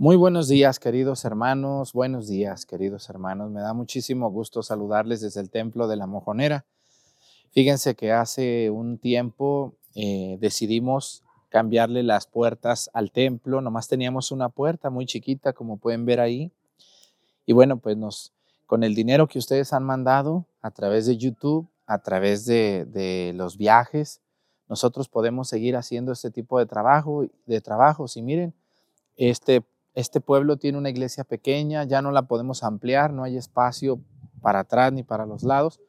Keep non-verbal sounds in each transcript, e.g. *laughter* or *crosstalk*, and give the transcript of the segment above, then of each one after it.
Muy buenos días, queridos hermanos. Buenos días, queridos hermanos. Me da muchísimo gusto saludarles desde el Templo de la Mojonera. Fíjense que hace un tiempo eh, decidimos cambiarle las puertas al templo. Nomás teníamos una puerta muy chiquita, como pueden ver ahí. Y bueno, pues con el dinero que ustedes han mandado a través de YouTube, a través de, de los viajes, nosotros podemos seguir haciendo este tipo de trabajo, de trabajos. Y miren, este este pueblo tiene una iglesia pequeña, ya no la podemos ampliar, no hay espacio para atrás ni para los lados.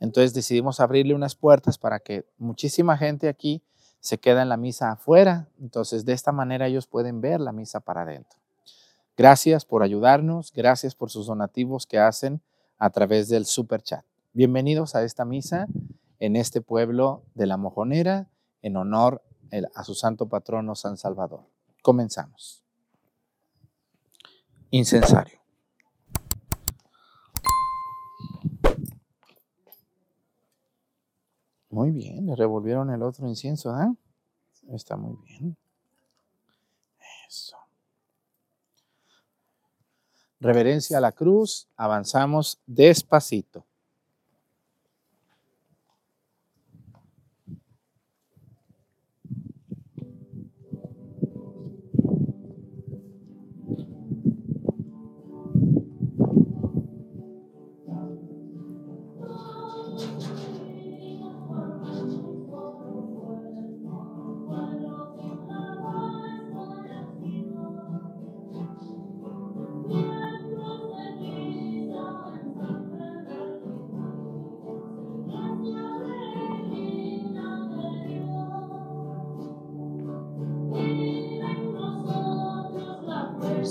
Entonces decidimos abrirle unas puertas para que muchísima gente aquí se quede en la misa afuera. Entonces de esta manera ellos pueden ver la misa para adentro. Gracias por ayudarnos, gracias por sus donativos que hacen a través del super chat. Bienvenidos a esta misa en este pueblo de la Mojonera en honor a su santo patrono San Salvador. Comenzamos incensario. Muy bien, le revolvieron el otro incienso, ¿eh? Está muy bien. Eso. Reverencia a la cruz, avanzamos despacito.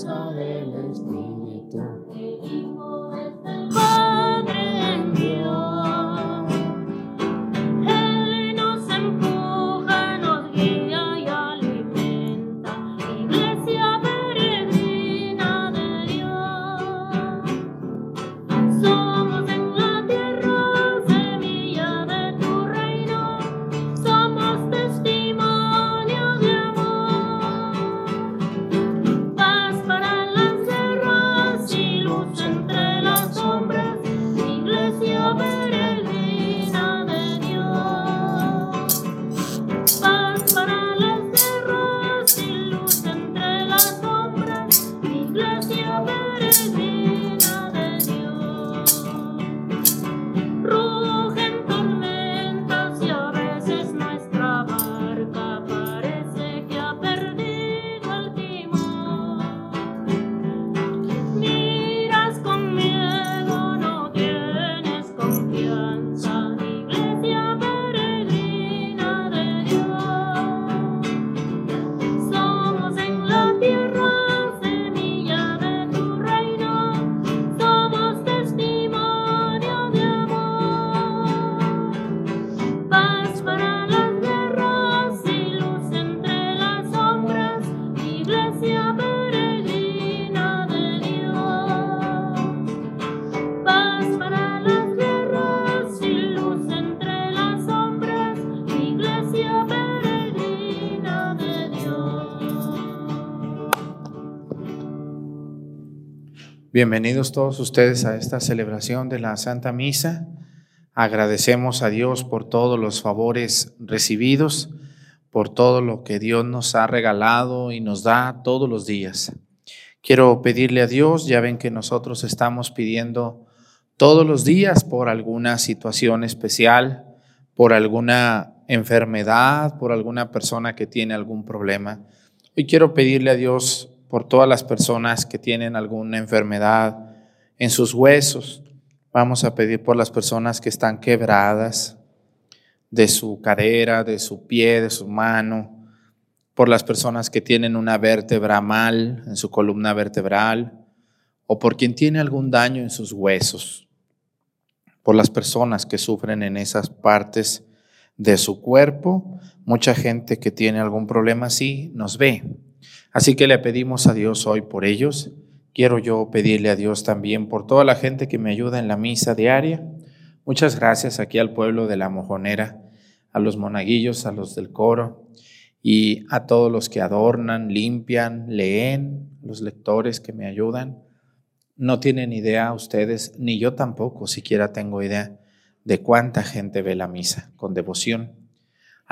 Hallelujah. Bienvenidos todos ustedes a esta celebración de la Santa Misa. Agradecemos a Dios por todos los favores recibidos, por todo lo que Dios nos ha regalado y nos da todos los días. Quiero pedirle a Dios, ya ven que nosotros estamos pidiendo todos los días por alguna situación especial, por alguna enfermedad, por alguna persona que tiene algún problema. Hoy quiero pedirle a Dios por todas las personas que tienen alguna enfermedad en sus huesos. Vamos a pedir por las personas que están quebradas de su cadera, de su pie, de su mano, por las personas que tienen una vértebra mal en su columna vertebral, o por quien tiene algún daño en sus huesos, por las personas que sufren en esas partes de su cuerpo. Mucha gente que tiene algún problema así nos ve Así que le pedimos a Dios hoy por ellos. Quiero yo pedirle a Dios también por toda la gente que me ayuda en la misa diaria. Muchas gracias aquí al pueblo de la Mojonera, a los monaguillos, a los del coro y a todos los que adornan, limpian, leen, los lectores que me ayudan. No tienen idea ustedes, ni yo tampoco siquiera tengo idea de cuánta gente ve la misa con devoción.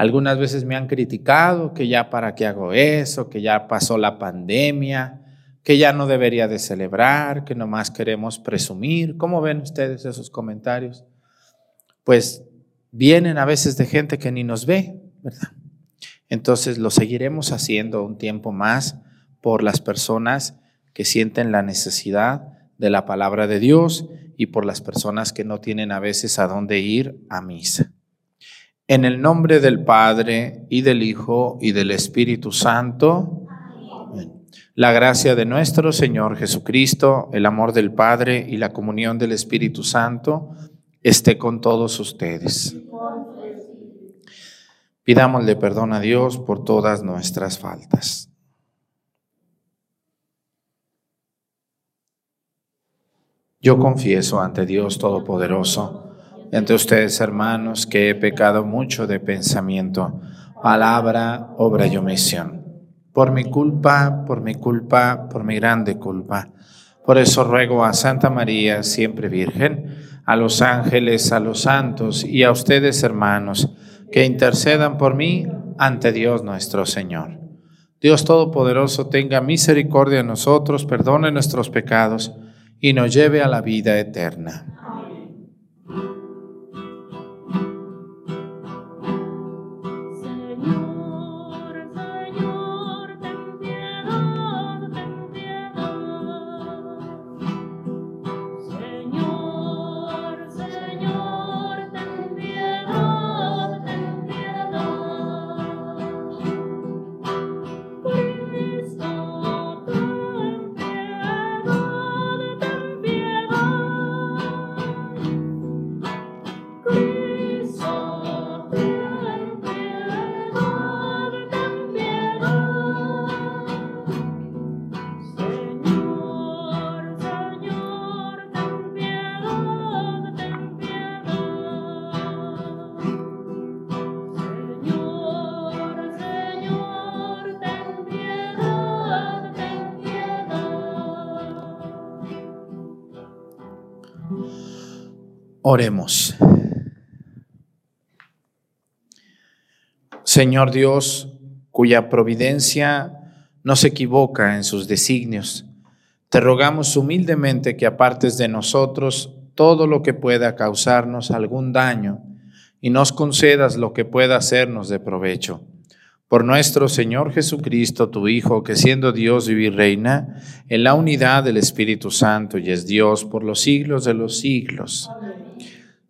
Algunas veces me han criticado que ya para qué hago eso, que ya pasó la pandemia, que ya no debería de celebrar, que nomás queremos presumir. ¿Cómo ven ustedes esos comentarios? Pues vienen a veces de gente que ni nos ve, ¿verdad? Entonces lo seguiremos haciendo un tiempo más por las personas que sienten la necesidad de la palabra de Dios y por las personas que no tienen a veces a dónde ir a misa. En el nombre del Padre y del Hijo y del Espíritu Santo, la gracia de nuestro Señor Jesucristo, el amor del Padre y la comunión del Espíritu Santo esté con todos ustedes. Pidámosle perdón a Dios por todas nuestras faltas. Yo confieso ante Dios Todopoderoso, entre ustedes hermanos, que he pecado mucho de pensamiento, palabra, obra y omisión. Por mi culpa, por mi culpa, por mi grande culpa. Por eso ruego a Santa María, siempre Virgen, a los ángeles, a los santos y a ustedes hermanos, que intercedan por mí ante Dios nuestro Señor. Dios Todopoderoso tenga misericordia de nosotros, perdone nuestros pecados y nos lleve a la vida eterna. Oremos. Señor Dios, cuya providencia no se equivoca en sus designios, te rogamos humildemente que apartes de nosotros todo lo que pueda causarnos algún daño y nos concedas lo que pueda hacernos de provecho por nuestro Señor Jesucristo, tu Hijo, que siendo Dios y reina en la unidad del Espíritu Santo y es Dios por los siglos de los siglos.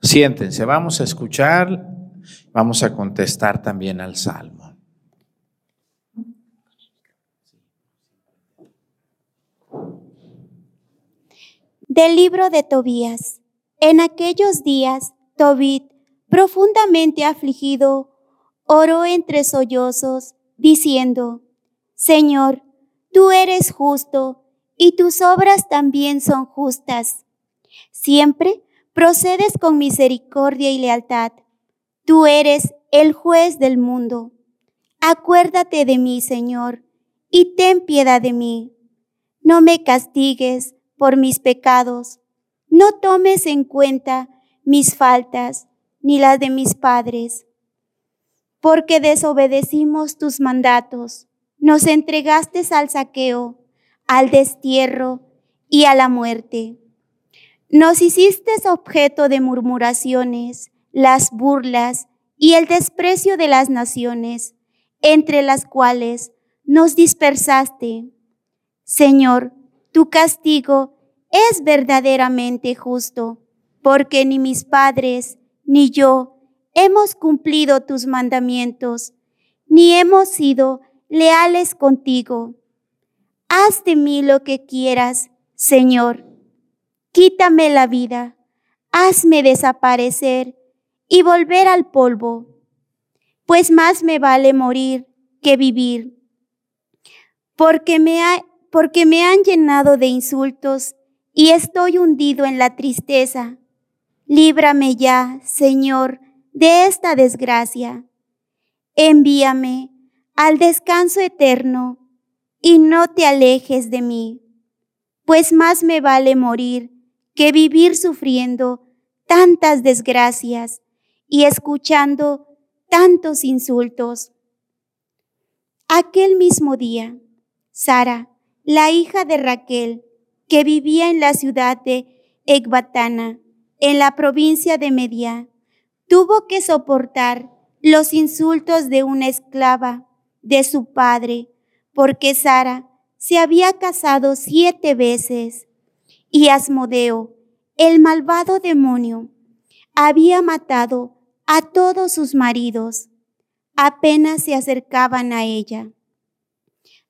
Siéntense, vamos a escuchar, vamos a contestar también al Salmo. Del libro de Tobías. En aquellos días, Tobit, profundamente afligido, oró entre sollozos, diciendo, Señor, tú eres justo y tus obras también son justas. Siempre procedes con misericordia y lealtad. Tú eres el juez del mundo. Acuérdate de mí, Señor, y ten piedad de mí. No me castigues por mis pecados. No tomes en cuenta mis faltas ni las de mis padres porque desobedecimos tus mandatos. Nos entregaste al saqueo, al destierro y a la muerte. Nos hiciste objeto de murmuraciones, las burlas y el desprecio de las naciones, entre las cuales nos dispersaste. Señor, tu castigo es verdaderamente justo, porque ni mis padres ni yo hemos cumplido tus mandamientos, ni hemos sido leales contigo. Haz de mí lo que quieras, Señor. Quítame la vida, hazme desaparecer y volver al polvo, pues más me vale morir que vivir. Porque me, porque me han llenado de insultos y estoy hundido en la tristeza. Líbrame ya, Señor, de esta desgracia. Envíame al descanso eterno y no te alejes de mí, pues más me vale morir que vivir sufriendo tantas desgracias y escuchando tantos insultos. Aquel mismo día, Sara, la hija de Raquel, que vivía en la ciudad de Ecbatana, en la provincia de Media, tuvo que soportar los insultos de una esclava de su padre, porque Sara se había casado siete veces y Asmodeo, el malvado demonio, había matado a todos sus maridos, apenas se acercaban a ella.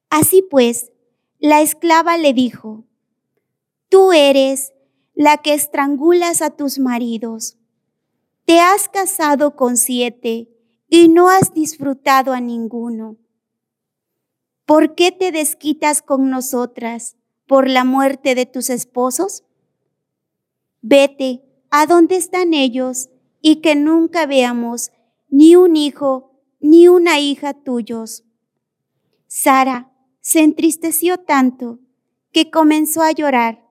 Así pues, la esclava le dijo, Tú eres la que estrangulas a tus maridos. Te has casado con siete y no has disfrutado a ninguno. ¿Por qué te desquitas con nosotras por la muerte de tus esposos? Vete a donde están ellos y que nunca veamos ni un hijo ni una hija tuyos. Sara se entristeció tanto que comenzó a llorar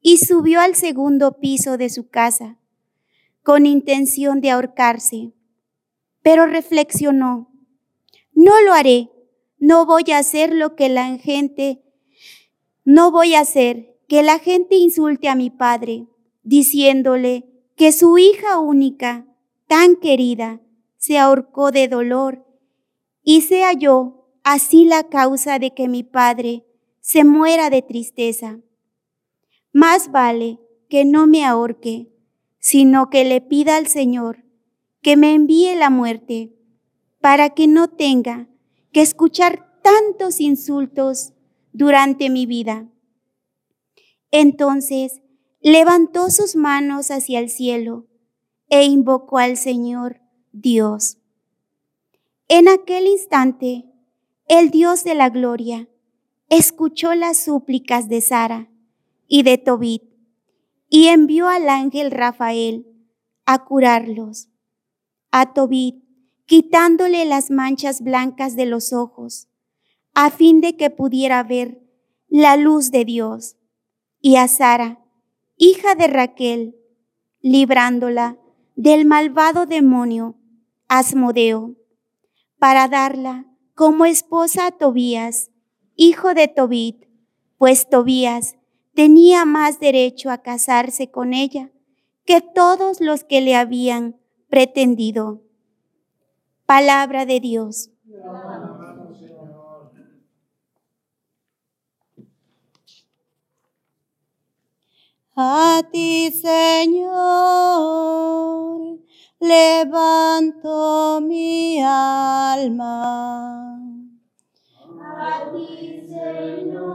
y subió al segundo piso de su casa con intención de ahorcarse. Pero reflexionó, no lo haré, no voy a hacer lo que la gente, no voy a hacer que la gente insulte a mi padre, diciéndole que su hija única, tan querida, se ahorcó de dolor y sea yo así la causa de que mi padre se muera de tristeza. Más vale que no me ahorque, sino que le pida al Señor que me envíe la muerte para que no tenga que escuchar tantos insultos durante mi vida. Entonces levantó sus manos hacia el cielo e invocó al Señor Dios. En aquel instante, el Dios de la gloria escuchó las súplicas de Sara y de Tobit y envió al ángel Rafael a curarlos. A Tobit quitándole las manchas blancas de los ojos, a fin de que pudiera ver la luz de Dios, y a Sara, hija de Raquel, librándola del malvado demonio Asmodeo, para darla como esposa a Tobías, hijo de Tobit, pues Tobías tenía más derecho a casarse con ella que todos los que le habían pretendido. Palabra de Dios. A ti, Señor, levanto mi alma. A ti, Señor,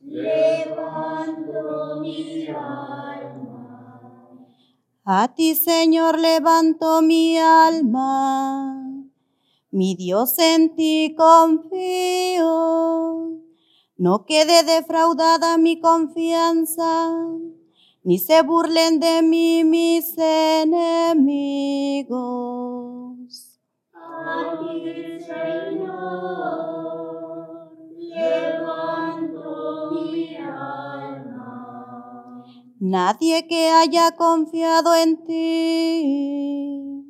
levanto mi alma. A ti, Señor, levanto mi alma. Mi Dios en ti confío. No quede defraudada mi confianza, ni se burlen de mí mis enemigos. A ti, Señor, levanto mi alma. Nadie que haya confiado en ti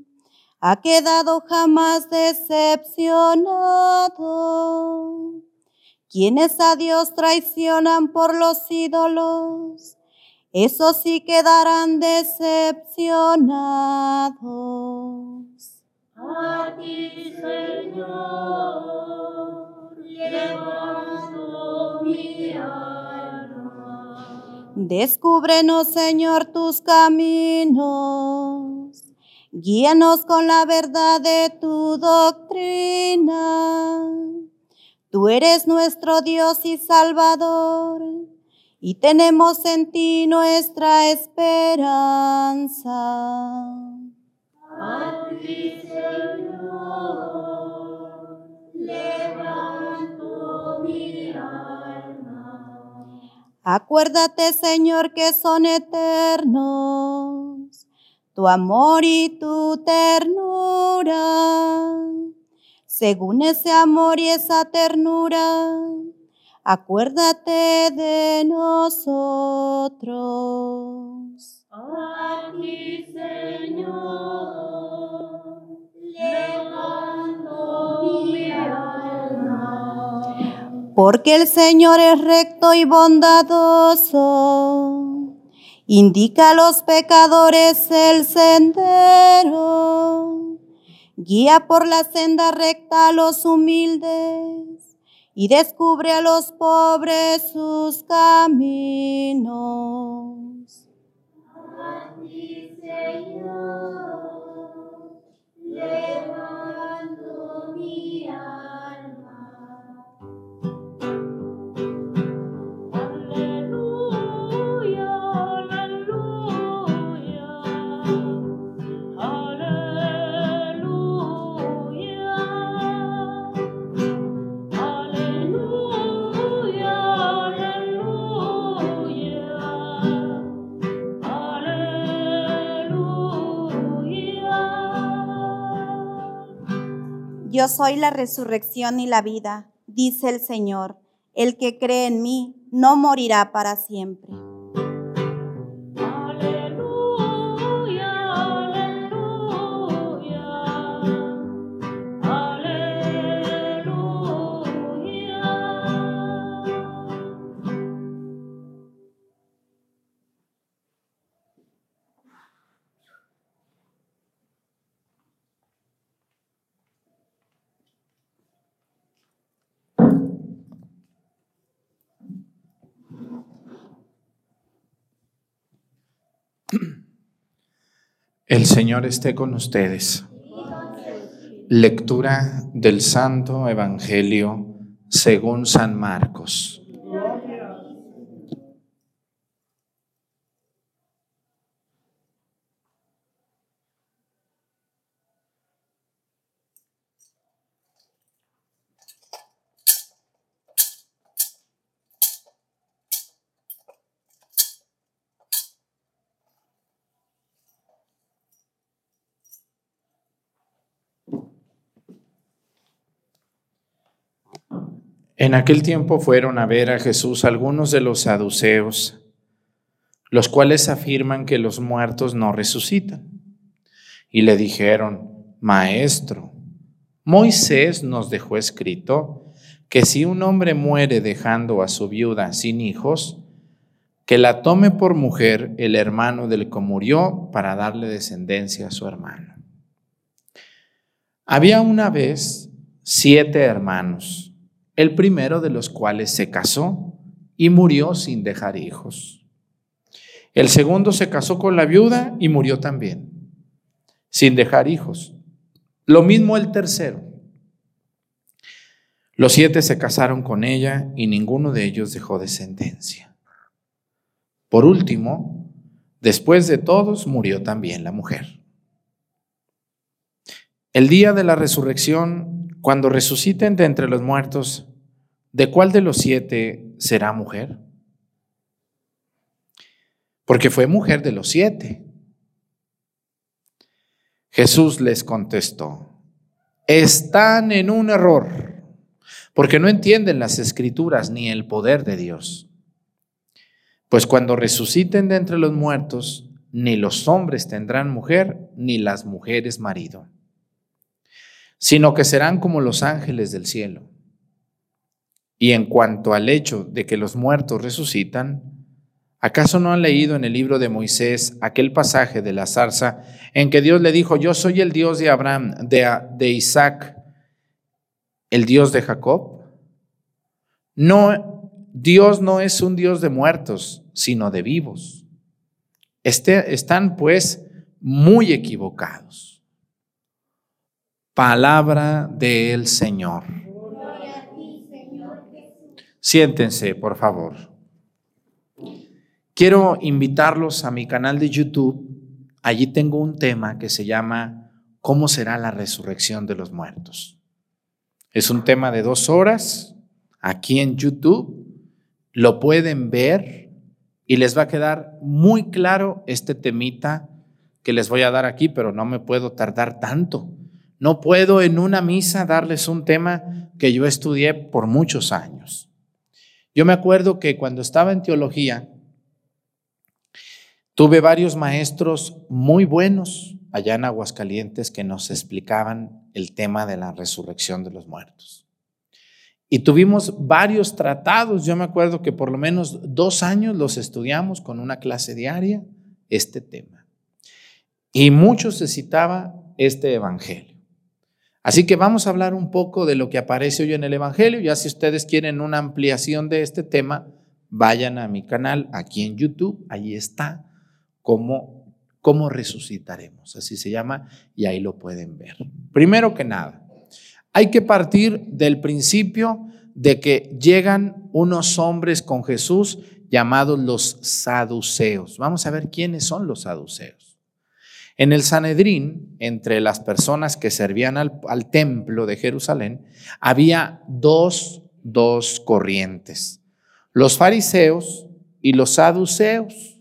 ha quedado jamás decepcionado. Quienes a Dios traicionan por los ídolos, esos sí quedarán decepcionados. A ti, Señor, levanto mi alma. Descúbrenos, Señor, tus caminos. Guíanos con la verdad de tu doctrina. Tú eres nuestro Dios y Salvador, y tenemos en ti nuestra esperanza. A ti, Señor, levanto mi alma. Acuérdate, Señor, que son eternos tu amor y tu ternura. Según ese amor y esa ternura, acuérdate de nosotros. A ti, Señor, levanto mi alma. Porque el Señor es recto y bondadoso, indica a los pecadores el sendero, guía por la senda recta a los humildes y descubre a los pobres sus caminos. A ti, Señor, Yo soy la resurrección y la vida, dice el Señor. El que cree en mí no morirá para siempre. El Señor esté con ustedes. Lectura del Santo Evangelio según San Marcos. En aquel tiempo fueron a ver a Jesús algunos de los saduceos, los cuales afirman que los muertos no resucitan. Y le dijeron, Maestro, Moisés nos dejó escrito que si un hombre muere dejando a su viuda sin hijos, que la tome por mujer el hermano del que murió para darle descendencia a su hermano. Había una vez siete hermanos el primero de los cuales se casó y murió sin dejar hijos. El segundo se casó con la viuda y murió también, sin dejar hijos. Lo mismo el tercero. Los siete se casaron con ella y ninguno de ellos dejó descendencia. Por último, después de todos, murió también la mujer. El día de la resurrección, cuando resuciten de entre los muertos, ¿de cuál de los siete será mujer? Porque fue mujer de los siete. Jesús les contestó, están en un error, porque no entienden las escrituras ni el poder de Dios. Pues cuando resuciten de entre los muertos, ni los hombres tendrán mujer, ni las mujeres marido, sino que serán como los ángeles del cielo. Y en cuanto al hecho de que los muertos resucitan, ¿acaso no han leído en el libro de Moisés aquel pasaje de la zarza en que Dios le dijo, yo soy el Dios de Abraham, de, Isaac, el Dios de Jacob? No, Dios no es un Dios de muertos, sino de vivos. Este, están pues muy equivocados. Palabra del Señor. Siéntense, por favor. Quiero invitarlos a mi canal de YouTube. Allí tengo un tema que se llama ¿Cómo será la resurrección de los muertos? Es un tema de dos horas aquí en YouTube. Lo pueden ver y les va a quedar muy claro este temita que les voy a dar aquí, pero no me puedo tardar tanto No puedo en una misa darles un tema que yo estudié por muchos años. Yo me acuerdo que cuando estaba en teología, tuve varios maestros muy buenos allá en Aguascalientes que nos explicaban el tema de la resurrección de los muertos. Y tuvimos varios tratados, yo me acuerdo que por lo menos dos años los estudiamos con una clase diaria, este tema. Y mucho se citaba este Evangelio. Así que vamos a hablar un poco de lo que aparece hoy en el Evangelio. Ya si ustedes quieren una ampliación de este tema, vayan a mi canal aquí en YouTube. Ahí está cómo, cómo resucitaremos. Así se llama y ahí lo pueden ver. Primero que nada, hay que partir del principio de que llegan unos hombres con Jesús llamados los saduceos. Vamos a ver quiénes son los saduceos. En el Sanedrín, entre las personas que servían al, al templo de Jerusalén, había dos, dos corrientes, los fariseos y los saduceos.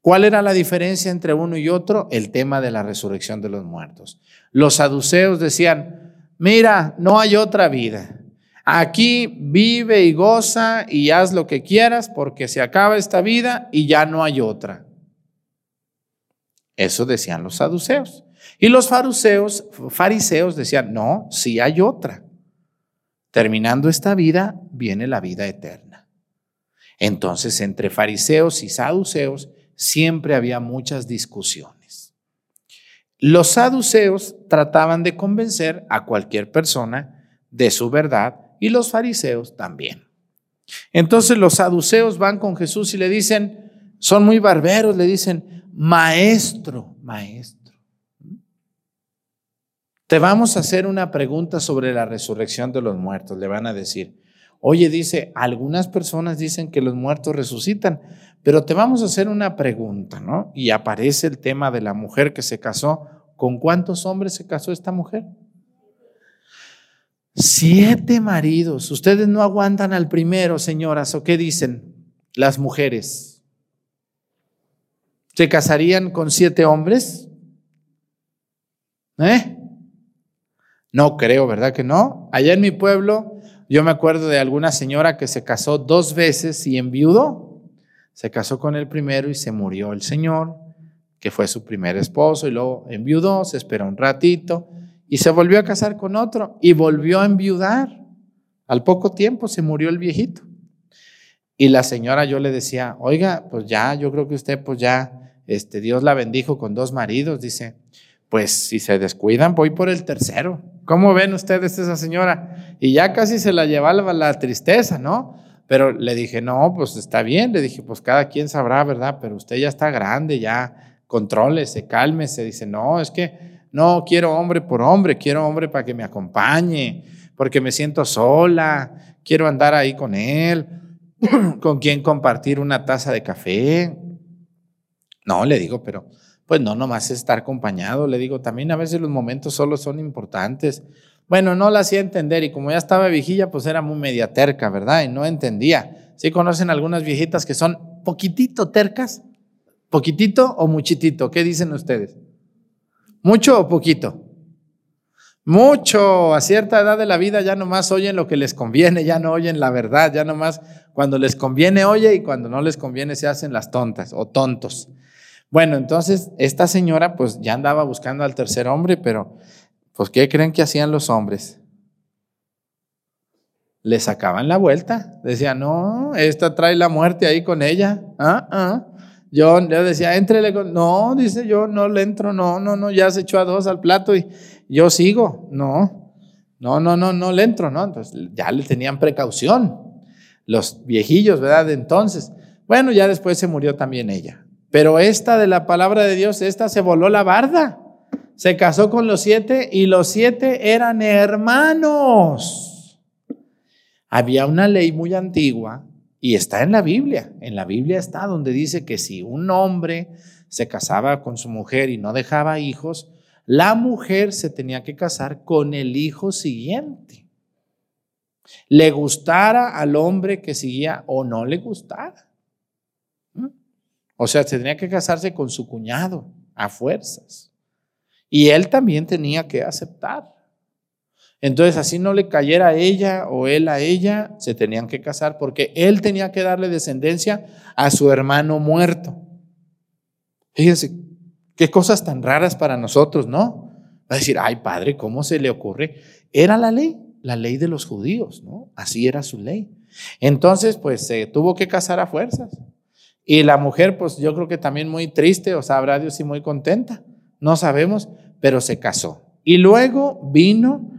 ¿Cuál era la diferencia entre uno y otro? El tema de la resurrección de los muertos. Los saduceos decían, mira, no hay otra vida. Aquí vive y goza y haz lo que quieras porque se acaba esta vida y ya no hay otra. Eso decían los saduceos. Y los fariseos, fariseos decían, no, sí hay otra. Terminando esta vida, viene la vida eterna. Entonces, entre fariseos y saduceos siempre había muchas discusiones. Los saduceos trataban de convencer a cualquier persona de su verdad y los fariseos también. Entonces los saduceos van con Jesús y le dicen, son muy barberos, le dicen, maestro, maestro. Te vamos a hacer una pregunta sobre la resurrección de los muertos. Le van a decir, oye, dice, algunas personas dicen que los muertos resucitan, pero te vamos a hacer una pregunta, ¿no? Y aparece el tema de la mujer que se casó. ¿Con cuántos hombres se casó esta mujer? Siete maridos. Ustedes no aguantan al primero, señoras, ¿o qué dicen las mujeres? ¿Se casarían con siete hombres? ¿Eh? No creo, ¿verdad que no? Allá en mi pueblo, yo me acuerdo de alguna señora que se casó dos veces y enviudó. Se casó con el primero y se murió el señor, que fue su primer esposo, y luego enviudó, se esperó un ratito y se volvió a casar con otro y volvió a enviudar. Al poco tiempo se murió el viejito. Y la señora yo le decía, oiga, pues ya, yo creo que usted pues ya este, Dios la bendijo con dos maridos, dice, pues si se descuidan, voy por el tercero. ¿Cómo ven ustedes esa señora? Y ya casi se la llevaba la tristeza, ¿no? Pero le dije, no, pues está bien. Le dije, pues cada quien sabrá, ¿verdad? Pero usted ya está grande, ya contrólese, cálmese. Dice, no, es que no quiero hombre por hombre, quiero hombre para que me acompañe, porque me siento sola, quiero andar ahí con él, *clears throat* con quien compartir una taza de café. No, le digo, pero pues no nomás estar acompañado, le digo, también a veces los momentos solo son importantes. Bueno, no la hacía entender y como ya estaba viejilla, pues era muy media terca, ¿verdad? Y no entendía. ¿Sí conocen algunas viejitas que son poquitito tercas? ¿Poquitito o muchitito? ¿Qué dicen ustedes? ¿Mucho o poquito? Mucho. A cierta edad de la vida ya nomás oyen lo que les conviene, ya no oyen la verdad, ya nomás cuando les conviene oye y cuando no les conviene se hacen las tontas o tontos. Bueno, entonces esta señora pues ya andaba buscando al tercer hombre, pero pues ¿qué creen que hacían los hombres? Le sacaban la vuelta. Decían, no, esta trae la muerte ahí con ella. Ah, ah. Yo, decía, entrele con... No, dice yo, no le entro, no, no, no, ya se echó a dos al plato y yo sigo. No, no, no, no, no le entro, ¿no? Entonces ya le tenían precaución. Los viejillos, ¿verdad? De entonces. Bueno, ya después se murió también ella. Pero esta de la palabra de Dios, esta se voló la barda. Se casó con los siete y los siete eran hermanos. Había una ley muy antigua y está en la Biblia. En la Biblia está donde dice que si un hombre se casaba con su mujer y no dejaba hijos, la mujer se tenía que casar con el hijo siguiente. Le gustara al hombre que seguía o no le gustara. O sea, tenía que casarse con su cuñado a fuerzas. Y él también tenía que aceptar. Entonces, así no le cayera a ella o él a ella, se tenían que casar porque él tenía que darle descendencia a su hermano muerto. Fíjense, qué cosas tan raras para nosotros, ¿no? Va a decir, ay padre, ¿cómo se le ocurre? Era la ley, la ley de los judíos, ¿no? Así era su ley. Entonces, pues se tuvo que casar a fuerzas. Y la mujer, pues yo creo que también muy triste, o sabrá Dios si muy contenta, no sabemos, pero se casó. Y luego vino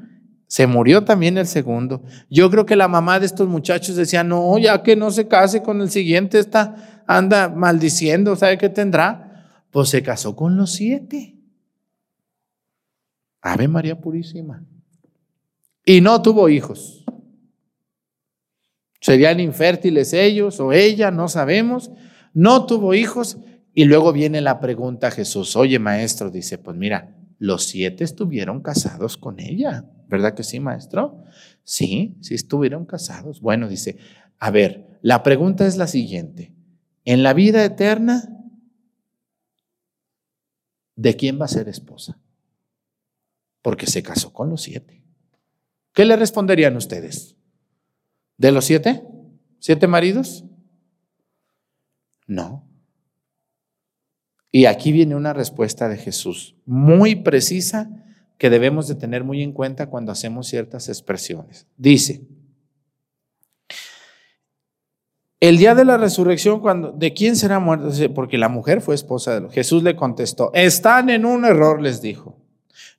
se murió también el segundo. Yo creo que la mamá de estos muchachos decía, no, ya que no se case con el siguiente, está, anda maldiciendo, ¿sabe qué tendrá? Pues se casó con los siete. Ave María Purísima. Y no tuvo hijos. Serían infértiles ellos o ella, no sabemos. No tuvo hijos. Y luego viene la pregunta a Jesús, oye maestro, dice, pues mira, los siete estuvieron casados con ella, ¿verdad que sí, maestro? Sí, sí estuvieron casados. Bueno, dice, a ver, la pregunta es la siguiente. En la vida eterna, ¿de quién va a ser esposa? Porque se casó con los siete. ¿Qué le responderían ustedes? ¿De los siete? ¿Siete maridos? No. Y aquí viene una respuesta de Jesús muy precisa que debemos de tener muy en cuenta cuando hacemos ciertas expresiones. Dice, el día de la resurrección, cuando, ¿de quién será muerto? Porque la mujer fue esposa de Jesús le contestó, están en un error, les dijo.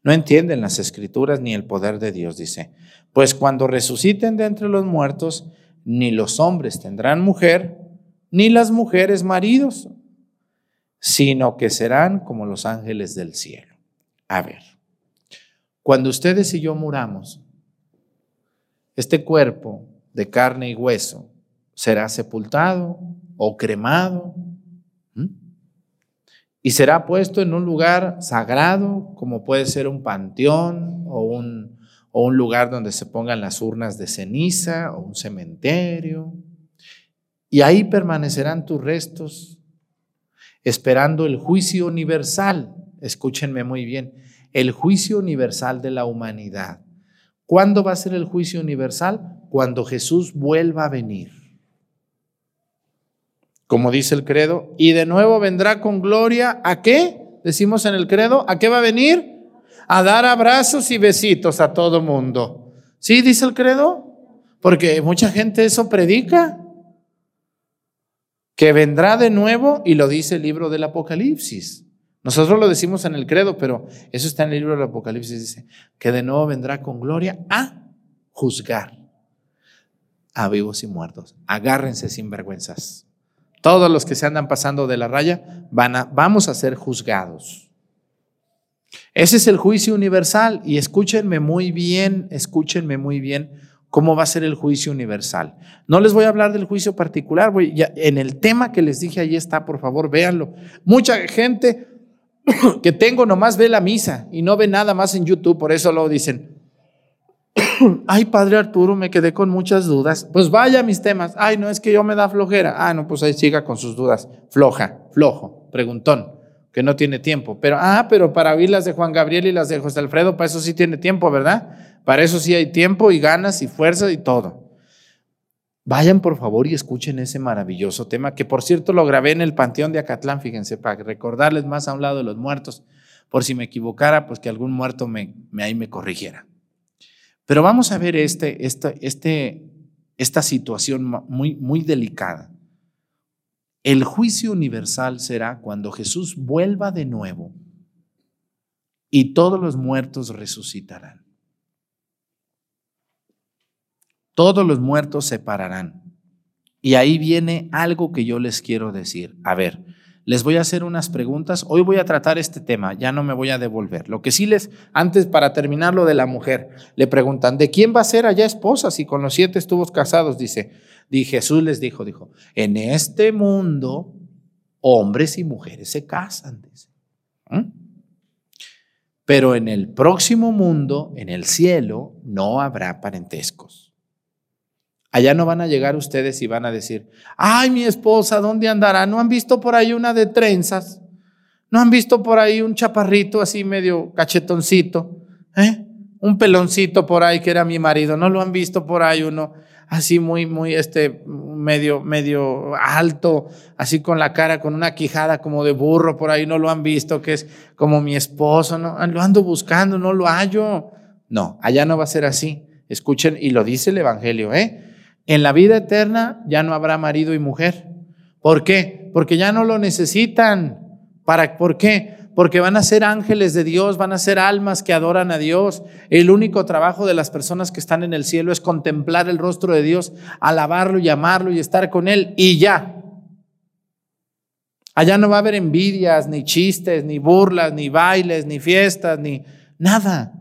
No entienden las escrituras ni el poder de Dios, dice. Pues cuando resuciten de entre los muertos, ni los hombres tendrán mujer, ni las mujeres maridos, sino que serán como los ángeles del cielo. A ver, cuando ustedes y yo muramos, este cuerpo de carne y hueso será sepultado o cremado y será puesto en un lugar sagrado, como puede ser un panteón o un, o un lugar donde se pongan las urnas de ceniza o un cementerio. Y ahí permanecerán tus restos esperando el juicio universal. Escúchenme muy bien, el juicio universal de la humanidad. ¿Cuándo va a ser el juicio universal? Cuando Jesús vuelva a venir. Como dice el credo, y de nuevo vendrá con gloria a qué? Decimos en el credo, ¿a qué va a venir? A dar abrazos y besitos a todo mundo. ¿Sí dice el credo? Porque mucha gente eso predica que vendrá de nuevo y lo dice el libro del Apocalipsis. Nosotros lo decimos en el credo, pero eso está en el libro del Apocalipsis, dice, que de nuevo vendrá con gloria a juzgar a vivos y muertos. Agárrense sin vergüenzas. Todos los que se andan pasando de la raya van a, vamos a ser juzgados. Ese es el juicio universal y escúchenme muy bien, escúchenme muy bien cómo va a ser el juicio universal. No les voy a hablar del juicio particular, voy, en el tema que les dije, ahí está, por favor, véanlo. Mucha gente *coughs* que tengo nomás ve la misa y no ve nada más en YouTube, por eso lo dicen. *coughs* Ay, padre Arturo, me quedé con muchas dudas. Pues vaya mis temas. Ay, no es que yo me da flojera. Ah, no, pues ahí siga con sus dudas. Floja, flojo, preguntón, que no tiene tiempo. Pero, ah, pero para oír las de Juan Gabriel y las de José Alfredo, para eso sí tiene tiempo, ¿verdad? Para eso sí hay tiempo y ganas y fuerza y todo. Vayan por favor y escuchen ese maravilloso tema, que por cierto lo grabé en el Panteón de Acatlán, fíjense, para recordarles más a un lado de los muertos, por si me equivocara, pues que algún muerto me, ahí me corrigiera. Pero vamos a ver este, esta, este, esta situación muy, muy delicada. El juicio universal será cuando Jesús vuelva de nuevo y todos los muertos resucitarán. Todos los muertos se pararán. Y ahí viene algo que yo les quiero decir. A ver, les voy a hacer unas preguntas. Hoy voy a tratar este tema, ya no me voy a devolver. Lo que sí les, antes para terminar lo de la mujer, le preguntan, ¿de quién va a ser allá esposa si con los siete estuvo casados? Dice, y Jesús les dijo, dijo, en este mundo hombres y mujeres se casan, dice. Pero en el próximo mundo, en el cielo, no habrá parentescos. Allá no van a llegar ustedes y van a decir, ay, mi esposa, ¿dónde andará? ¿No han visto por ahí una de trenzas? ¿No han visto por ahí un chaparrito así medio cachetoncito? ¿Eh? Un peloncito por ahí que era mi marido. ¿No lo han visto por ahí uno así muy, muy, este, medio, medio alto, así con la cara, con una quijada como de burro por ahí? ¿No lo han visto que es como mi esposo? ¿No? Lo ando buscando, no lo hallo. No, allá no va a ser así. Escuchen, y lo dice el Evangelio, ¿eh? En la vida eterna ya no habrá marido y mujer. ¿Por qué? Porque ya no lo necesitan. ¿Para, ¿Por qué? Porque van a ser ángeles de Dios, van a ser almas que adoran a Dios. El único trabajo de las personas que están en el cielo es contemplar el rostro de Dios, alabarlo y amarlo y estar con Él y ya. Allá no va a haber envidias, ni chistes, ni burlas, ni bailes, ni fiestas, ni nada.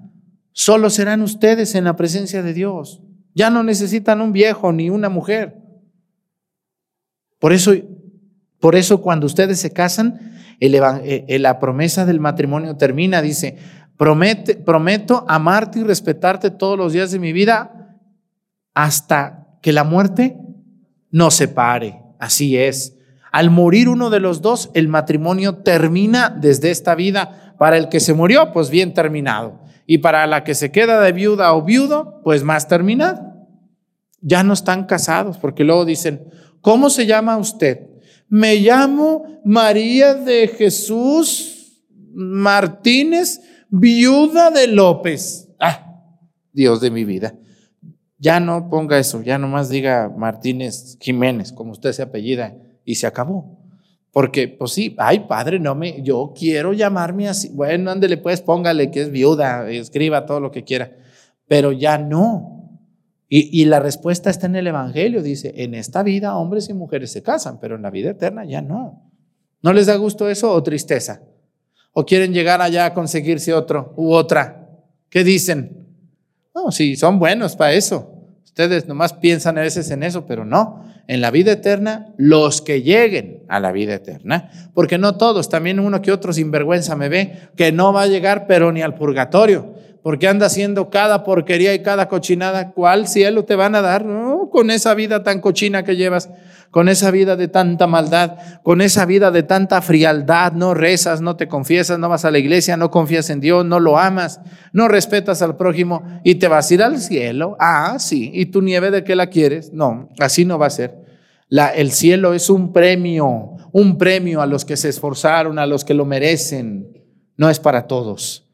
Solo serán ustedes en la presencia de Dios. Ya no necesitan un viejo ni una mujer. Por eso, por eso cuando ustedes se casan, eh, eh, la promesa del matrimonio termina, dice, "Promete- prometo amarte y respetarte todos los días de mi vida hasta que la muerte nos separe. Así es. Al morir uno de los dos, el matrimonio termina desde esta vida. Para el que se murió, pues bien terminado. Y para la que se queda de viuda o viudo, pues más terminado. Ya no están casados, porque luego dicen, ¿cómo se llama usted? Me llamo María de Jesús Martínez, viuda de López. Ah, Dios de mi vida. Ya no ponga eso, ya nomás diga Martínez Jiménez, como usted se apellida, y se acabó. Porque, pues sí, ay, padre, no me, yo quiero llamarme así. Bueno, ándele, pues póngale que es viuda, escriba todo lo que quiera, pero ya no. Y, y la respuesta está en el Evangelio, dice, en esta vida hombres y mujeres se casan, pero en la vida eterna ya no. ¿No les da gusto eso o tristeza? ¿O quieren llegar allá a conseguirse otro u otra? ¿Qué dicen? No, sí, son buenos para eso. Ustedes nomás piensan a veces en eso, pero no. En la vida eterna, los que lleguen a la vida eterna, porque no todos, también uno que otro sinvergüenza me ve, que no va a llegar, pero ni al purgatorio, porque anda haciendo cada porquería y cada cochinada. ¿Cuál cielo te van a dar? Con esa vida tan cochina que llevas, con esa vida de tanta maldad, con esa vida de tanta frialdad, no rezas, no te confiesas, no vas a la iglesia, no confías en Dios, no lo amas, no respetas al prójimo y te vas a ir al cielo. Ah, sí, ¿y tu nieve de qué la quieres? No, así no va a ser. El cielo es un premio, un premio a los que se esforzaron, a los que lo merecen. No es para todos.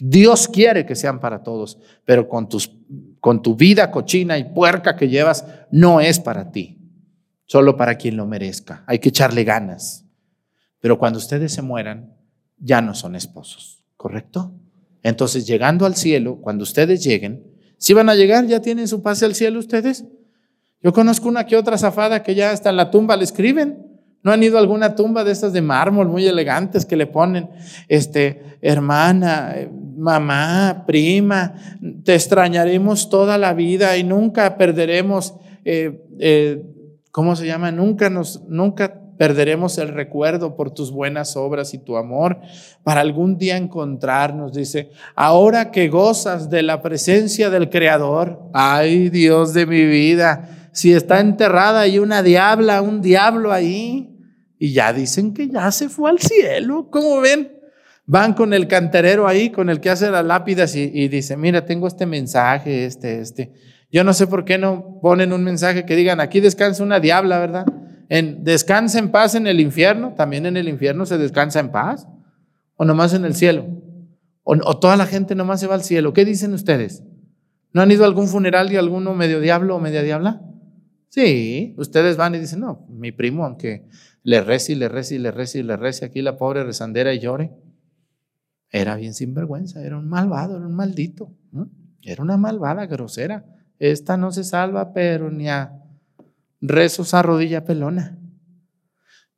Dios quiere que sean para todos, pero con, tus, con tu vida cochina y puerca que llevas, no es para ti, solo para quien lo merezca. Hay que echarle ganas. Pero cuando ustedes se mueran, ya no son esposos, ¿correcto? Entonces, llegando al cielo, cuando ustedes lleguen, si van a llegar, ya tienen su pase al cielo ustedes. Yo conozco una que otra zafada que ya hasta en la tumba le escriben. ¿No han ido a alguna tumba de estas de mármol muy elegantes que le ponen, este, hermana, eh, mamá, prima, te extrañaremos toda la vida y nunca perderemos, eh, eh, ¿cómo se llama? Nunca nos, nunca perderemos el recuerdo por tus buenas obras y tu amor para algún día encontrarnos, dice, ahora que gozas de la presencia del Creador, ay Dios de mi vida, si está enterrada ahí una diabla, un diablo ahí, y ya dicen que ya se fue al cielo, ¿cómo ven? Van con el canterero ahí, con el que hace las lápidas y, y dice, mira, tengo este mensaje, este, este. Yo no sé por qué no ponen un mensaje que digan, aquí descansa una diabla, ¿verdad? En descansa en paz en el infierno, también en el infierno se descansa en paz, o nomás en el cielo, o, toda la gente nomás se va al cielo. ¿Qué dicen ustedes? ¿No han ido a algún funeral de alguno medio diablo o media diabla? Sí, ustedes van y dicen, no, mi primo, aunque le rece le rece le rece le rece aquí la pobre rezandera y llore, era bien sinvergüenza, era un malvado, era un maldito, era una malvada grosera. Esta no se salva, pero ni a rezos a rodilla pelona.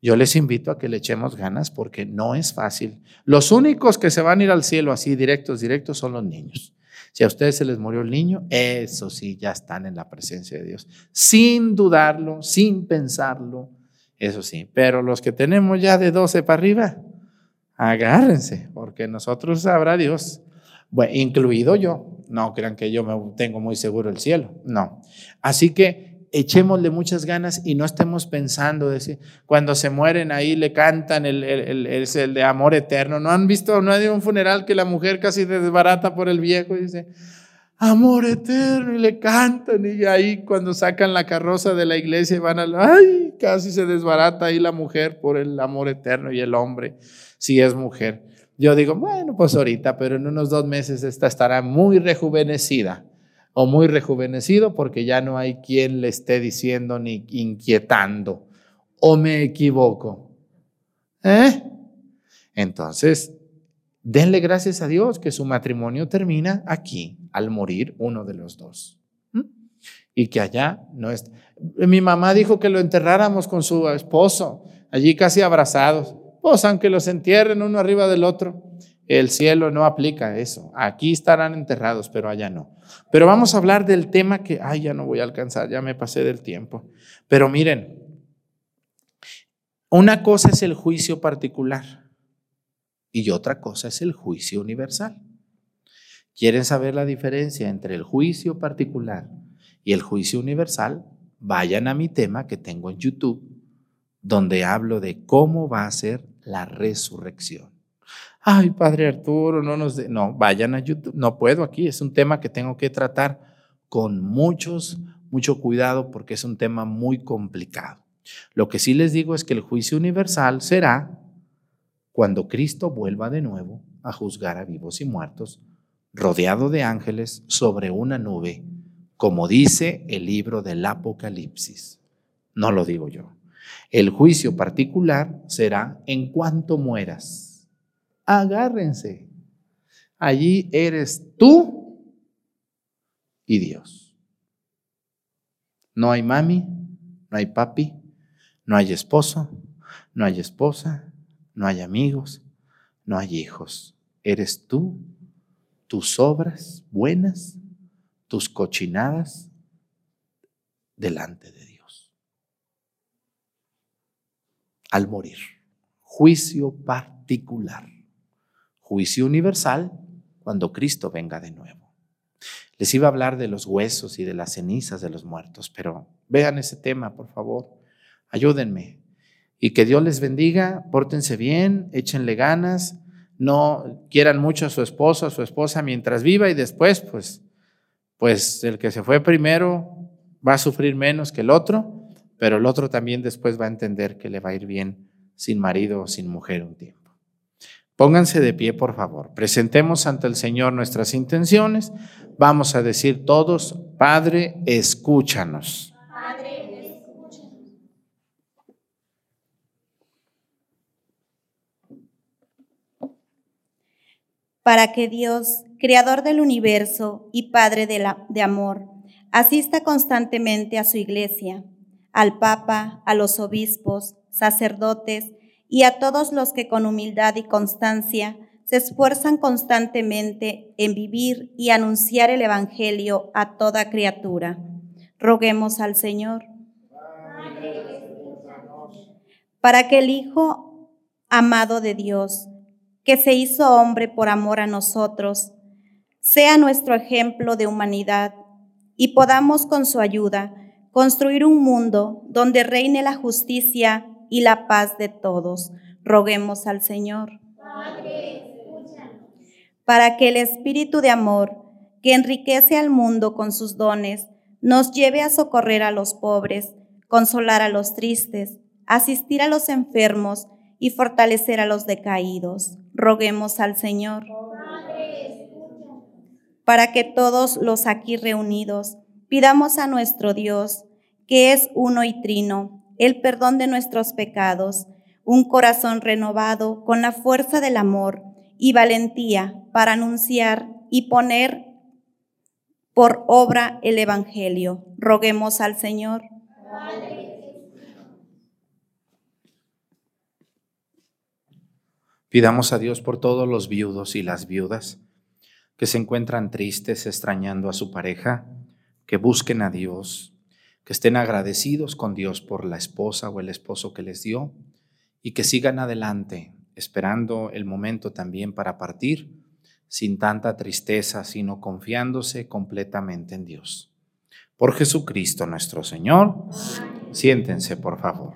Yo les invito a que le echemos ganas porque no es fácil. Los únicos que se van a ir al cielo así directos, directos son los niños. Si a ustedes se les murió el niño, eso sí, ya están en la presencia de Dios. Sin dudarlo, sin pensarlo, eso sí. Pero los que tenemos ya de 12 para arriba, agárrense, porque nosotros sabrá Dios. Bueno, incluido yo. No crean que yo me tengo muy seguro el cielo. No. Así que echémosle muchas ganas y no estemos pensando, decir, cuando se mueren ahí le cantan el, el, el- el de amor eterno. ¿No han visto, no hay un funeral que la mujer casi desbarata por el viejo y dice, amor eterno, y le cantan y ahí cuando sacan la carroza de la iglesia y van al, ay, casi se desbarata ahí la mujer por el amor eterno y el hombre, si es mujer. Yo digo, bueno, pues ahorita, pero en unos dos meses esta estará muy rejuvenecida o muy rejuvenecido porque ya no hay quien le esté diciendo ni inquietando. ¿O me equivoco? ¿Eh? Entonces, denle gracias a Dios que su matrimonio termina aquí, al morir uno de los dos. Y que allá no es. Mi mamá dijo que lo enterráramos con su esposo, allí casi abrazados. Pues aunque los entierren uno arriba del otro, el cielo no aplica eso. Aquí estarán enterrados, pero allá no. Pero vamos a hablar del tema que, ay, ya no voy a alcanzar, ya me pasé del tiempo. Pero miren, una cosa es el juicio particular y otra cosa es el juicio universal. ¿Quieren saber la diferencia entre el juicio particular y el juicio universal? Vayan a mi tema que tengo en YouTube, donde hablo de cómo va a ser la resurrección. Ay, Padre Arturo, no nos... de-". No, vayan a YouTube. No puedo aquí, es un tema que tengo que tratar con muchos, mucho cuidado porque es un tema muy complicado. Lo que sí les digo es que el juicio universal será cuando Cristo vuelva de nuevo a juzgar a vivos y muertos, rodeado de ángeles sobre una nube, como dice el libro del Apocalipsis. No lo digo yo. El juicio particular será en cuanto mueras. Agárrense. Allí eres tú y Dios. No hay mami, no hay papi, no hay esposo, no hay esposa, no hay amigos, no hay hijos. Eres tú, tus obras buenas, tus cochinadas delante de Dios. Al morir, juicio particular, juicio universal cuando Cristo venga de nuevo. Les iba a hablar de los huesos y de las cenizas de los muertos, pero vean ese tema, por favor. Ayúdenme. Y que Dios les bendiga, pórtense bien, échenle ganas, no quieran mucho a su esposo, a su esposa mientras viva y después, pues, pues el que se fue primero va a sufrir menos que el otro, pero el otro también después va a entender que le va a ir bien sin marido o sin mujer un tiempo. Pónganse de pie, por favor. Presentemos ante el Señor nuestras intenciones. Vamos a decir todos, Padre, escúchanos. para que Dios, Creador del universo y Padre de, la- de amor, asista constantemente a su iglesia, al Papa, a los obispos, sacerdotes y a todos los que con humildad y constancia se esfuerzan constantemente en vivir y anunciar el Evangelio a toda criatura. Roguemos al Señor. Para que el Hijo amado de Dios, que se hizo hombre por amor a nosotros, sea nuestro ejemplo de humanidad y podamos con su ayuda construir un mundo donde reine la justicia y la paz de todos. Roguemos al Señor. Para que el Espíritu de amor, que enriquece al mundo con sus dones, nos lleve a socorrer a los pobres, consolar a los tristes, asistir a los enfermos y fortalecer a los decaídos. Roguemos al Señor. Para que todos los aquí reunidos pidamos a nuestro Dios, que es uno y trino, el perdón de nuestros pecados, un corazón renovado con la fuerza del amor y valentía para anunciar y poner por obra el Evangelio. Roguemos al Señor. Pidamos a Dios por todos los viudos y las viudas que se encuentran tristes extrañando a su pareja, que busquen a Dios, que estén agradecidos con Dios por la esposa o el esposo que les dio y que sigan adelante esperando el momento también para partir sin tanta tristeza, sino confiándose completamente en Dios. Por Jesucristo nuestro Señor. Siéntense, por favor.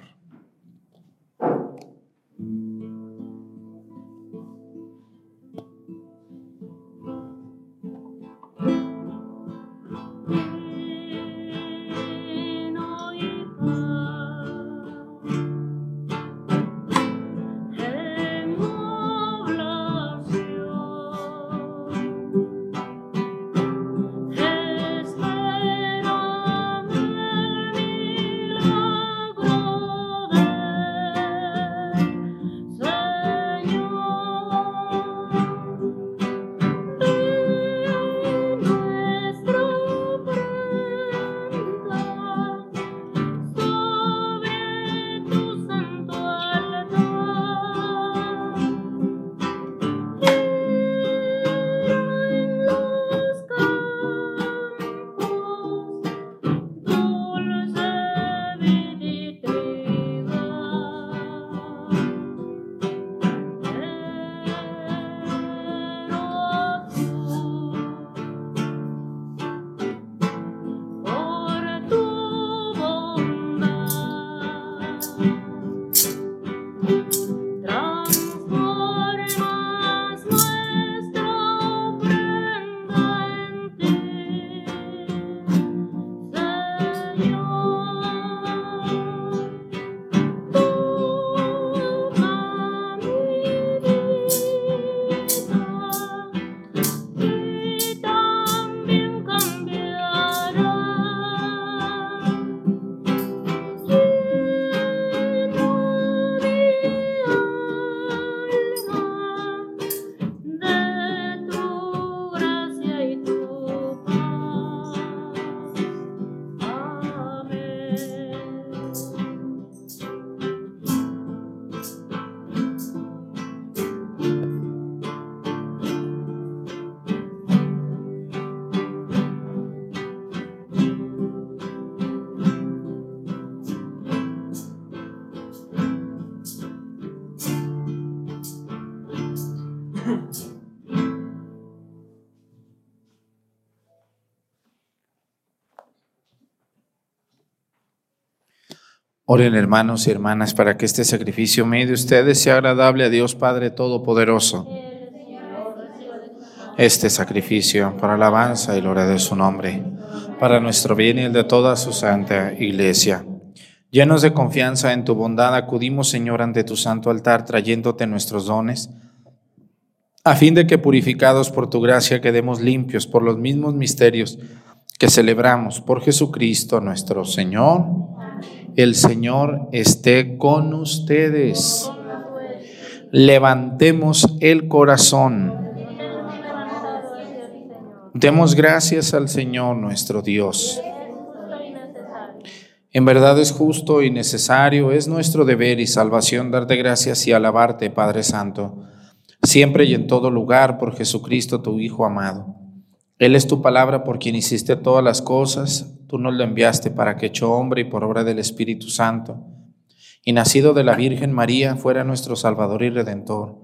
Oren hermanos y hermanas para que este sacrificio de ustedes sea agradable a Dios Padre Todopoderoso. Este sacrificio para alabanza y gloria de su nombre, para nuestro bien y el de toda su santa iglesia. Llenos de confianza en tu bondad, acudimos, Señor, ante tu santo altar, trayéndote nuestros dones, a fin de que purificados por tu gracia quedemos limpios por los mismos misterios que celebramos por Jesucristo nuestro Señor. El Señor esté con ustedes. Levantemos el corazón. Demos gracias al Señor nuestro Dios. En verdad es justo y necesario, es nuestro deber y salvación darte gracias y alabarte, Padre Santo, siempre y en todo lugar por Jesucristo, tu Hijo amado. Él es tu palabra por quien hiciste todas las cosas, tú nos lo enviaste para que hecho hombre y por obra del Espíritu Santo, y nacido de la Virgen María, fuera nuestro Salvador y Redentor.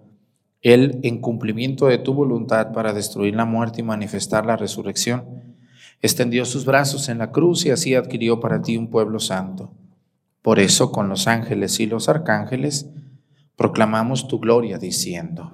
Él, en cumplimiento de tu voluntad para destruir la muerte y manifestar la resurrección, extendió sus brazos en la cruz y así adquirió para ti un pueblo santo. Por eso, con los ángeles y los arcángeles, proclamamos tu gloria diciendo.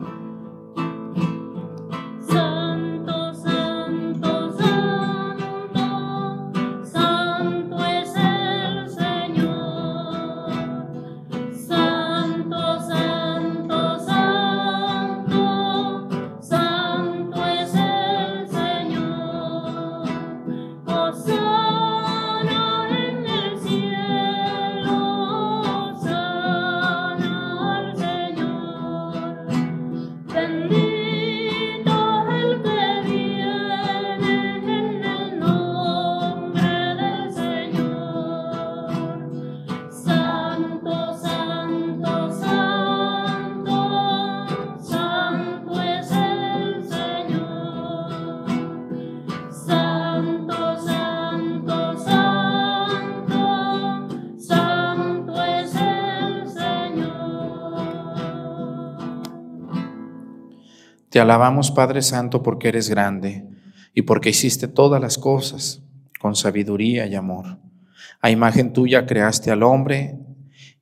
Te alabamos, Padre Santo, porque eres grande y porque hiciste todas las cosas. con sabiduría y amor. A imagen tuya creaste al hombre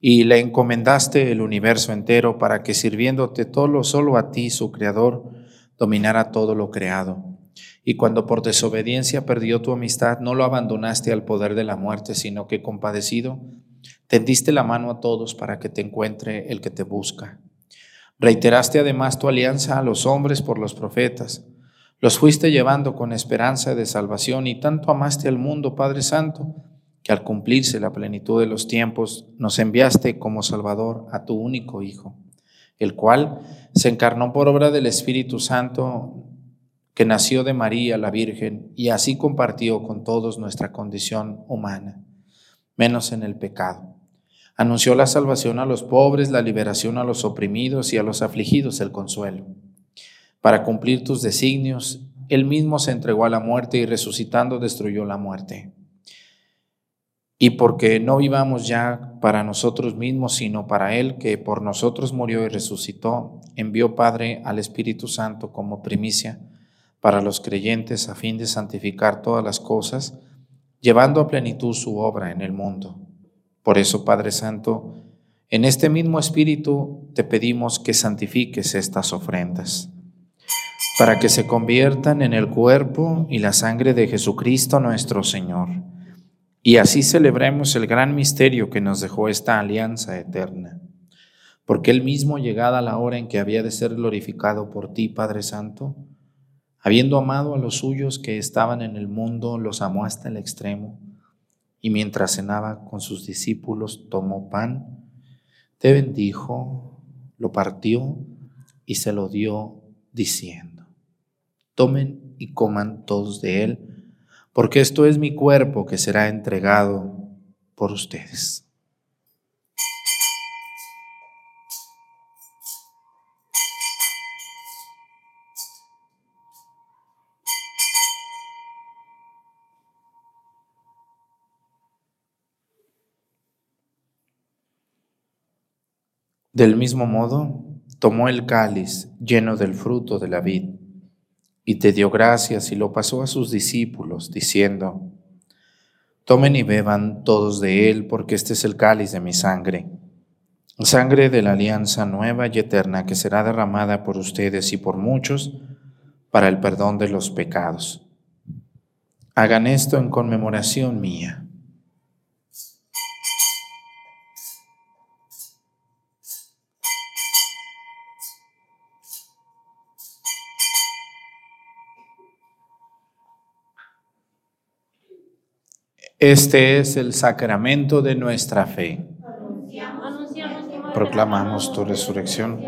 y le encomendaste el universo entero para que sirviéndote todo solo a ti, su creador, dominara todo lo creado. Y cuando por desobediencia perdió tu amistad, no lo abandonaste al poder de la muerte, sino que compadecido, tendiste la mano a todos para que te encuentre el que te busca. Reiteraste además tu alianza a los hombres por los profetas. Los fuiste llevando con esperanza de salvación y tanto amaste al mundo, Padre Santo, que al cumplirse la plenitud de los tiempos nos enviaste como Salvador a tu único Hijo, el cual se encarnó por obra del Espíritu Santo que nació de María la Virgen y así compartió con todos nuestra condición humana, menos en el pecado. Anunció la salvación a los pobres, la liberación a los oprimidos y a los afligidos el consuelo. Para cumplir tus designios, Él mismo se entregó a la muerte y resucitando destruyó la muerte. Y porque no vivamos ya para nosotros mismos, sino para Él, que por nosotros murió y resucitó, envió Padre al Espíritu Santo como primicia para los creyentes a fin de santificar todas las cosas, llevando a plenitud su obra en el mundo. Por eso, Padre Santo, en este mismo Espíritu te pedimos que santifiques estas ofrendas, para que se conviertan en el cuerpo y la sangre de Jesucristo nuestro Señor y así celebremos el gran misterio que nos dejó esta alianza eterna. Porque Él mismo, llegada la hora en que había de ser glorificado por ti, Padre Santo, habiendo amado a los suyos que estaban en el mundo, los amó hasta el extremo, y mientras cenaba con sus discípulos, tomó pan, te bendijo, lo partió y se lo dio diciendo, tomen y coman todos de él, porque esto es mi cuerpo que será entregado por ustedes. Del mismo modo, tomó el cáliz lleno del fruto de la vid y te dio gracias y lo pasó a sus discípulos, diciendo, Tomen y beban todos de él, porque este es el cáliz de mi sangre, sangre de la alianza nueva y eterna que será derramada por ustedes y por muchos para el perdón de los pecados. Hagan esto en conmemoración mía. Este es el sacramento de nuestra fe. Proclamamos tu resurrección.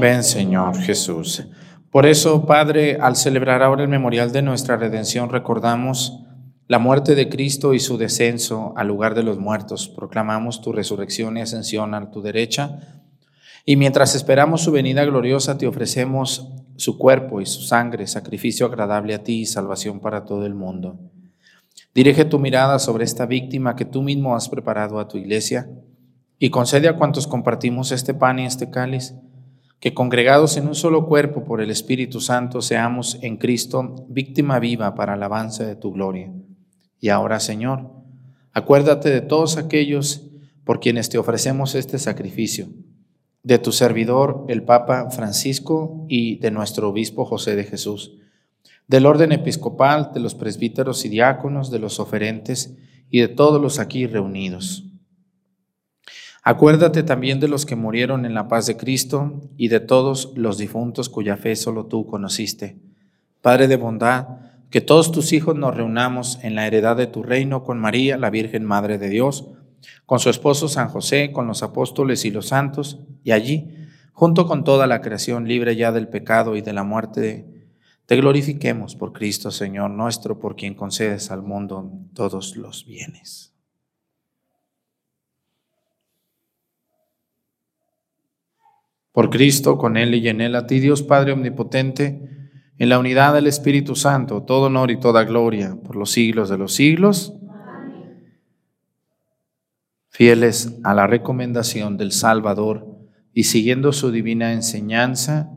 Ven, Señor Jesús. Por eso, Padre, al celebrar ahora el memorial de nuestra redención, recordamos la muerte de Cristo y su descenso al lugar de los muertos. Proclamamos tu resurrección y ascensión a tu derecha. Y mientras esperamos su venida gloriosa, te ofrecemos su cuerpo y su sangre, sacrificio agradable a ti y salvación para todo el mundo. Dirige tu mirada sobre esta víctima que tú mismo has preparado a tu iglesia y concede a cuantos compartimos este pan y este cáliz, que congregados en un solo cuerpo por el Espíritu Santo seamos en Cristo víctima viva para alabanza de tu gloria. Y ahora, Señor, acuérdate de todos aquellos por quienes te ofrecemos este sacrificio, de tu servidor, el Papa Francisco, y de nuestro obispo José de Jesús del orden episcopal, de los presbíteros y diáconos, de los oferentes y de todos los aquí reunidos. Acuérdate también de los que murieron en la paz de Cristo y de todos los difuntos cuya fe solo tú conociste. Padre de bondad, que todos tus hijos nos reunamos en la heredad de tu reino con María, la Virgen Madre de Dios, con su esposo San José, con los apóstoles y los santos, y allí, junto con toda la creación libre ya del pecado y de la muerte, te glorifiquemos por Cristo, Señor nuestro, por quien concedes al mundo todos los bienes. Por Cristo, con Él y en Él, a ti Dios Padre Omnipotente, en la unidad del Espíritu Santo, todo honor y toda gloria por los siglos de los siglos. Fieles a la recomendación del Salvador y siguiendo su divina enseñanza,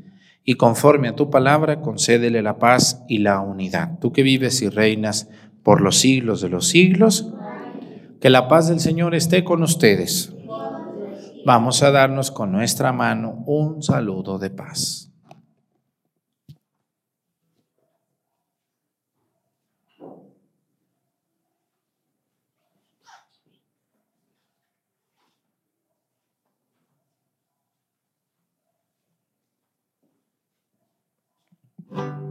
Y conforme a tu palabra, concédele la paz y la unidad. Tú que vives y reinas por los siglos de los siglos, que la paz del Señor esté con ustedes. Vamos a darnos con nuestra mano un saludo de paz. Cordero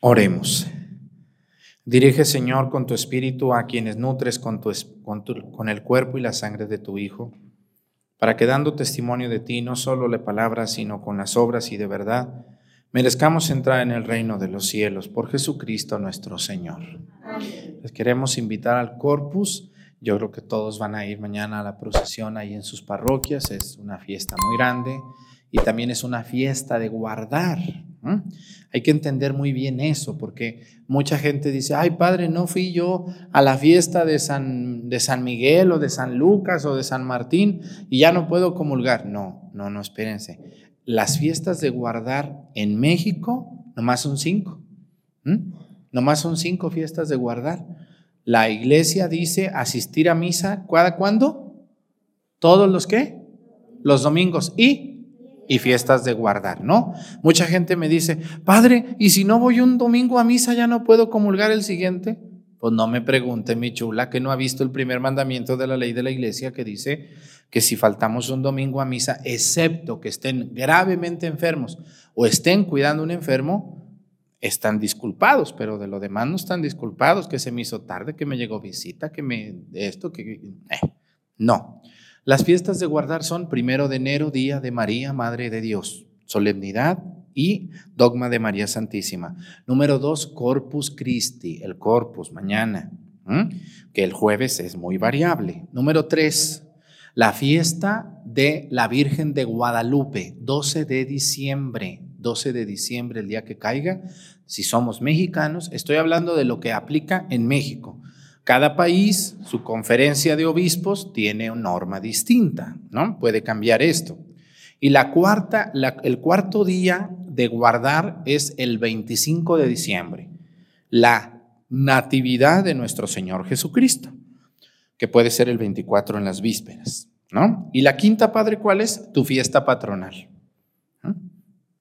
Oremos. Dirige, Señor, con tu espíritu a quienes nutres con, tu, con, con el cuerpo y la sangre de tu Hijo, para que dando testimonio de ti, no solo de palabras, sino con las obras y de verdad, merezcamos entrar en el reino de los cielos por Jesucristo nuestro Señor. Les queremos invitar al Corpus. Yo creo que todos van a ir mañana a la procesión ahí en sus parroquias. Es una fiesta muy grande y también es una fiesta de guardar. Hay que entender muy bien eso, porque mucha gente dice, ay padre, no fui yo a la fiesta de San, de San Miguel o de San Lucas o de San Martín y ya no puedo comulgar. No, no, no, espérense. Las fiestas de guardar en México nomás son cinco. Nomás son cinco fiestas de guardar. La iglesia dice asistir a misa, ¿cada cuándo? ¿Todos los qué? Los domingos. ¿Y? Y fiestas de guardar, ¿no? Mucha gente me dice, padre, ¿y si no voy un domingo a misa ya no puedo comulgar el siguiente? Pues no me pregunte, mi chula, que no ha visto el primer mandamiento de la ley de la iglesia que dice que si faltamos un domingo a misa, excepto que estén gravemente enfermos o estén cuidando a un enfermo, están disculpados, pero de lo demás no están disculpados, que se me hizo tarde, que me llegó visita, que me esto, que... Eh, no. Las fiestas de guardar son primero de enero, día de María, Madre de Dios, solemnidad y dogma de María Santísima. Número dos, Corpus Christi, el Corpus, mañana, que el jueves es muy variable. Número tres, la fiesta de la Virgen de Guadalupe, 12 de diciembre. 12 de diciembre, el día que caiga, si somos mexicanos, estoy hablando de lo que aplica en México. Cada país, su conferencia de obispos tiene una norma distinta, ¿no? Puede cambiar esto. Y la cuarta, el cuarto día de guardar es el 25 de diciembre, la natividad de nuestro Señor Jesucristo, que puede ser el 24 en las vísperas, ¿no? Y la quinta, Padre, ¿cuál es? Tu fiesta patronal.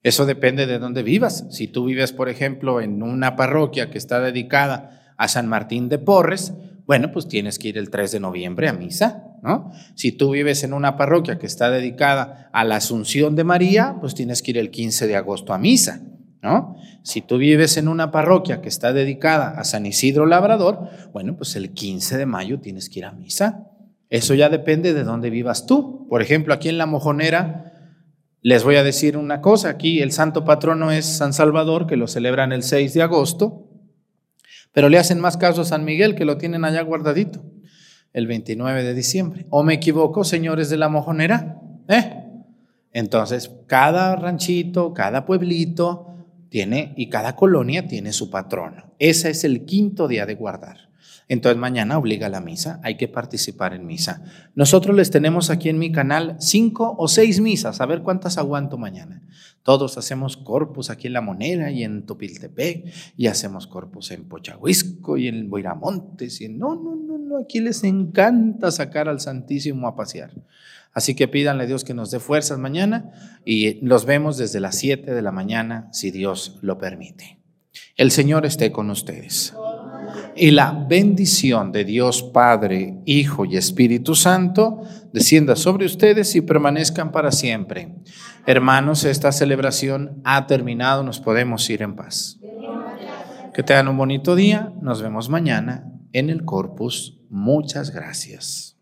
Eso depende de dónde vivas. Si tú vives, por ejemplo, en una parroquia que está dedicada a San Martín de Porres, bueno, pues tienes que ir el 3 de noviembre a misa, ¿no? Si tú vives en una parroquia que está dedicada a la Asunción de María, pues tienes que ir el 15 de agosto a misa, ¿no? Si tú vives en una parroquia que está dedicada a San Isidro Labrador, bueno, pues el 15 de mayo tienes que ir a misa. Eso ya depende de dónde vivas tú. Por ejemplo, aquí en La Mojonera, les voy a decir una cosa, aquí el santo patrono es San Salvador, que lo celebran el 6 de agosto, pero le hacen más caso a San Miguel, que lo tienen allá guardadito, el 29 de diciembre. ¿O me equivoco, señores de la mojonera? ¿Eh? Entonces, cada ranchito, cada pueblito tiene y cada colonia tiene su patrono. Ese es el quinto día de guardar. Entonces mañana obliga a la misa, hay que participar en misa. Nosotros les tenemos aquí en mi canal cinco o seis misas, a ver cuántas aguanto mañana. Todos hacemos corpus aquí en La Monera y en Topiltepec, y hacemos corpus en Pochahuisco y en Boiramontes, y no, no, no, no, aquí les encanta sacar al Santísimo a pasear. Así que pídanle a Dios que nos dé fuerzas mañana y los vemos desde las 7 de la mañana, si Dios lo permite. El Señor esté con ustedes y la bendición de Dios Padre, Hijo y Espíritu Santo descienda sobre ustedes y permanezcan para siempre. Hermanos, esta celebración ha terminado, nos podemos ir en paz. Que tengan un bonito día, nos vemos mañana en el Corpus. Muchas gracias.